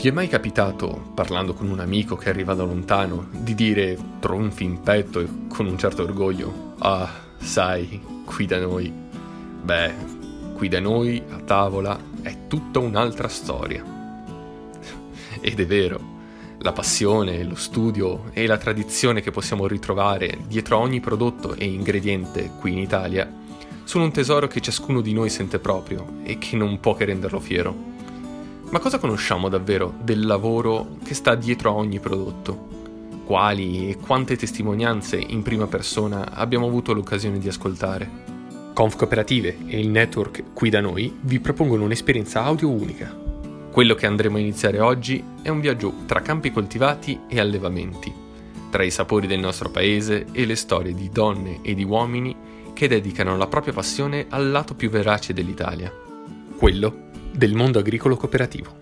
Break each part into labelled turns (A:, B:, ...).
A: Vi è mai capitato, parlando con un amico che arriva da lontano, di dire tronfi in petto e con un certo orgoglio, ah, sai, qui da noi. Beh, qui da noi, a tavola, è tutta un'altra storia. Ed è vero, la passione, lo studio e la tradizione che possiamo ritrovare dietro ogni prodotto e ingrediente qui in Italia sono un tesoro che ciascuno di noi sente proprio e che non può che renderlo fiero. Ma cosa conosciamo davvero del lavoro che sta dietro a ogni prodotto? Quali e quante testimonianze in prima persona abbiamo avuto l'occasione di ascoltare? Conf Cooperative e il network qui da noi vi propongono un'esperienza audio unica. Quello che andremo a iniziare oggi è un viaggio tra campi coltivati e allevamenti, tra i sapori del nostro paese e le storie di donne e di uomini che dedicano la propria passione al lato più verace dell'Italia, quello del mondo agricolo cooperativo.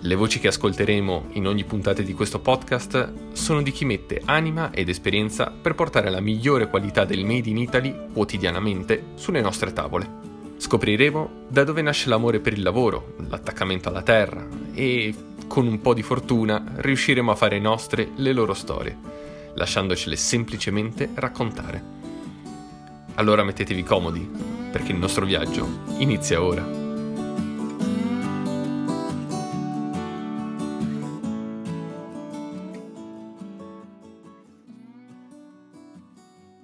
A: Le voci che ascolteremo in ogni puntata di questo podcast sono di chi mette anima ed esperienza per portare la migliore qualità del Made in Italy quotidianamente sulle nostre tavole. Scopriremo da dove nasce l'amore per il lavoro, l'attaccamento alla terra e, con un po' di fortuna, riusciremo a fare nostre le loro storie, lasciandocele semplicemente raccontare. Allora mettetevi comodi, perché il nostro viaggio inizia ora.